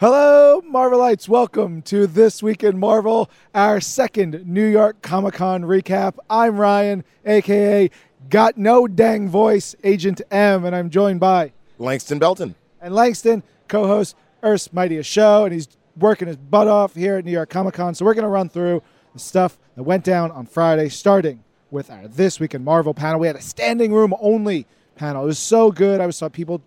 Hello, Marvelites. Welcome to This Week in Marvel, our second New York Comic Con recap. I'm Ryan, aka Got No Dang Voice, Agent M, and I'm joined by Langston Belton. and Langston, co host Earth's Mightiest Show, and he's working his butt off here at New York Comic Con. So we're going to run through the stuff that went down on Friday, starting with our This Week in Marvel panel. We had a standing room only panel. It was so good. I saw people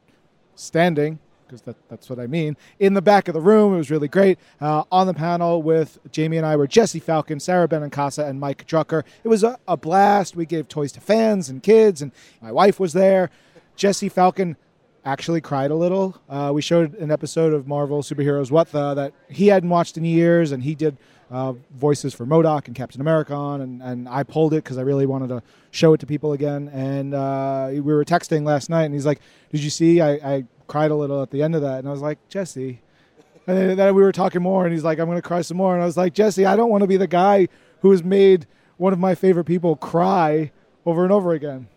standing because that, that's what I mean. In the back of the room, it was really great. Uh, on the panel with Jamie and I were Jesse Falcon, Sara Benincasa, and Mike Drucker. It was a, a blast. We gave toys to fans and kids, and my wife was there. Jesse Falcon actually cried a little. Uh, we showed an episode of Marvel Superheroes What the that he hadn't watched in years, and he did uh, voices for MODOK and Captain America on, and, and I pulled it because I really wanted to show it to people again. And uh, we were texting last night, and he's like, "Did you see? I, I cried a little at the end of that." And I was like, "Jesse." And then, we were talking more, and he's like, "I'm going to cry some more." And I was like, "Jesse, I don't want to be the guy who has made one of my favorite people cry over and over again."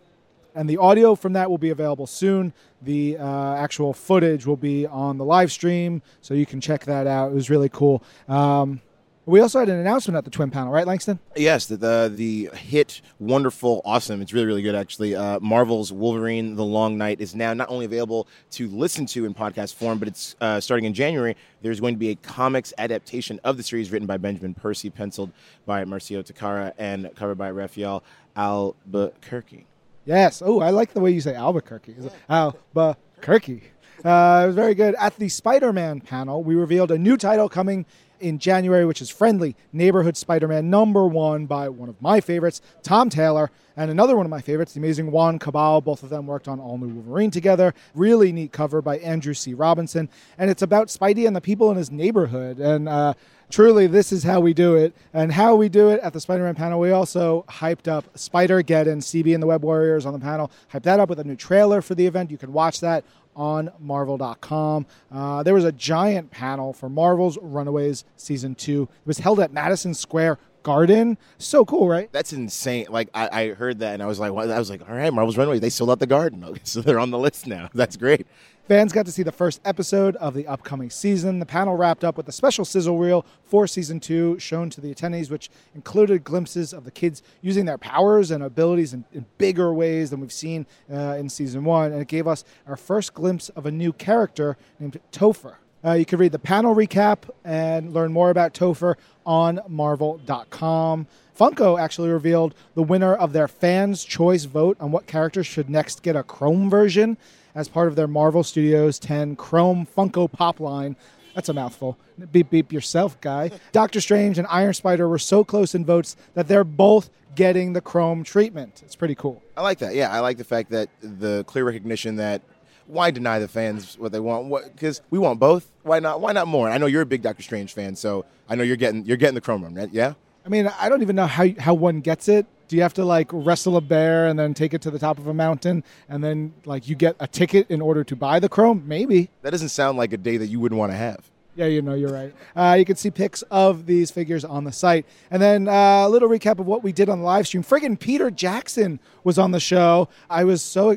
and the audio from that will be available soon. The uh, actual footage will be on the live stream, so you can check that out. It was really cool. Um, we also had an announcement at the TWiM panel, right, Langston? Yes, the the, the hit, wonderful, awesome. It's really really good actually. Uh, Marvel's Wolverine: The Long Night is now not only available to listen to in podcast form, but it's uh, starting in January. There's going to be a comics adaptation of the series written by Benjamin Percy, penciled by Marcio Takara, and covered by Rafael Albuquerque. Yes. Oh, I like the way you say Albuquerque. It Albuquerque. Uh, it was very good. At the Spider Man panel, we revealed a new title coming in January, which is Friendly Neighborhood Spider Man number one by one of my favorites, Tom Taylor, and another one of my favorites, the amazing Juann Cabal. Both of them worked on All New Wolverine together. Really neat cover by Andrew C. Robinson. And it's about Spidey and the people in his neighborhood. And, uh, truly this is how we do it and how we do it at the spider-man panel we also hyped up spider-geddon cb and the web warriors on the panel hyped that up with a new trailer for the event you can watch that on marvel.com uh, there was a giant panel for marvel's runaways season 2 it was held at madison square garden so cool right That's insane. Like I, I heard that and I was like, well, I was like, all right, Marvel's Runway, they sold out the garden. Okay, so they're on the list now. That's great. Fans got to see the first episode of the upcoming season. The panel wrapped up with a special sizzle reel for season two shown to the attendees, which included glimpses of the kids using their powers and abilities in, in bigger ways than we've seen uh, in season one. And it gave us our first glimpse of a new character named Topher. Uh, you can read the panel recap and learn more about Topher on marvel.com. Funko actually revealed the winner of their fans' choice vote on what character should next get a Chrome version as part of their Marvel Studios 10 Chrome Funko Pop line. That's a mouthful. Beep beep yourself, guy. Doctor Strange and Iron Spider were so close in votes that they're both getting the Chrome treatment. It's pretty cool. I like that. Yeah, I like the fact that the clear recognition that why deny the fans what they want? Because we want both. Why not? Why not more? I know you're a big Doctor Strange fan, so I know you're getting you're getting the Chrome Room, right? Yeah. I mean, I don't even know how how one gets it. Do you have to like wrestle a bear and then take it to the top of a mountain and then like you get a ticket in order to buy the Chrome? Maybe. That doesn't sound like a day that you wouldn't want to have. Yeah, you know, you're right. Uh, you can see pics of these figures on the site. And then uh, a little recap of what we did on the live stream. Friggin' Peter Jackson was on the show. I was so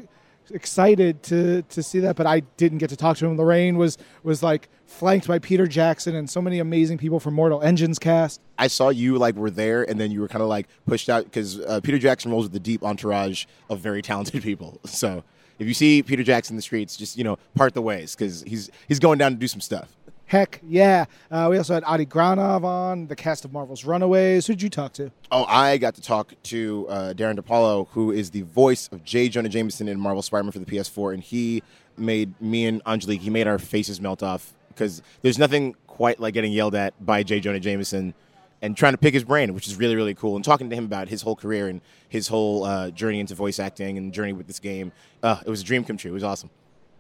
excited to to see that, but I didn't get to talk to him. Lorraine was was like flanked by Peter Jackson and so many amazing people from Mortal Engines cast. I saw you like were there, and then you were kind of like pushed out because uh, Peter Jackson rolls with a deep entourage of very talented people. So if you see Peter Jackson in the streets, just you know part the ways because he's he's going down to do some stuff. Heck yeah. Uh, we also had Adi Granov on, the cast of Marvel's Runaways. Who'd you talk to? Oh, I got to talk to uh, Darin DePaulo, who is the voice of J. Jonah Jameson in Marvel Spider-Man for the PS4, and he made me and Angelique, he made our faces melt off because there's nothing quite like getting yelled at by J. Jonah Jameson and trying to pick his brain, which is really, really cool. And talking to him about his whole career and his whole uh, journey into voice acting and journey with this game, uh, it was a dream come true. It was awesome.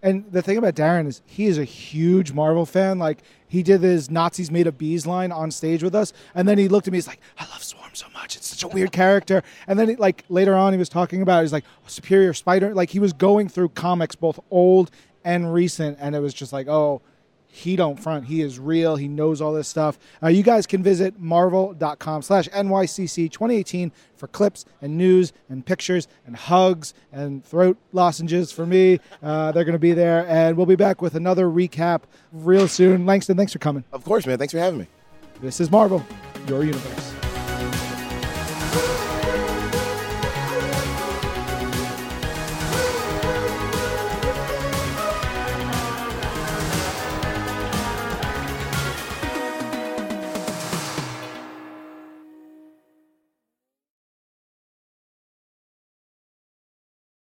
And the thing about Darin is he is a huge Marvel fan. Like he did his Nazis made of bees line on stage with us, and then he looked at me. He's like, "I love Swarm so much. It's such a weird character." And then he, like later on, he was talking about he's like oh, Superior Spider. Like he was going through comics both old and recent, and it was just like, oh, he don't front. He is real. He knows all this stuff. Uh, you guys can visit marvel.com slash NYCC 2018 for clips and news and pictures and hugs and throat lozenges for me. Uh, they're going to be there. And we'll be back with another recap real soon. Langston, thanks for coming. Of course, man. Thanks for having me. This is Marvel, your universe.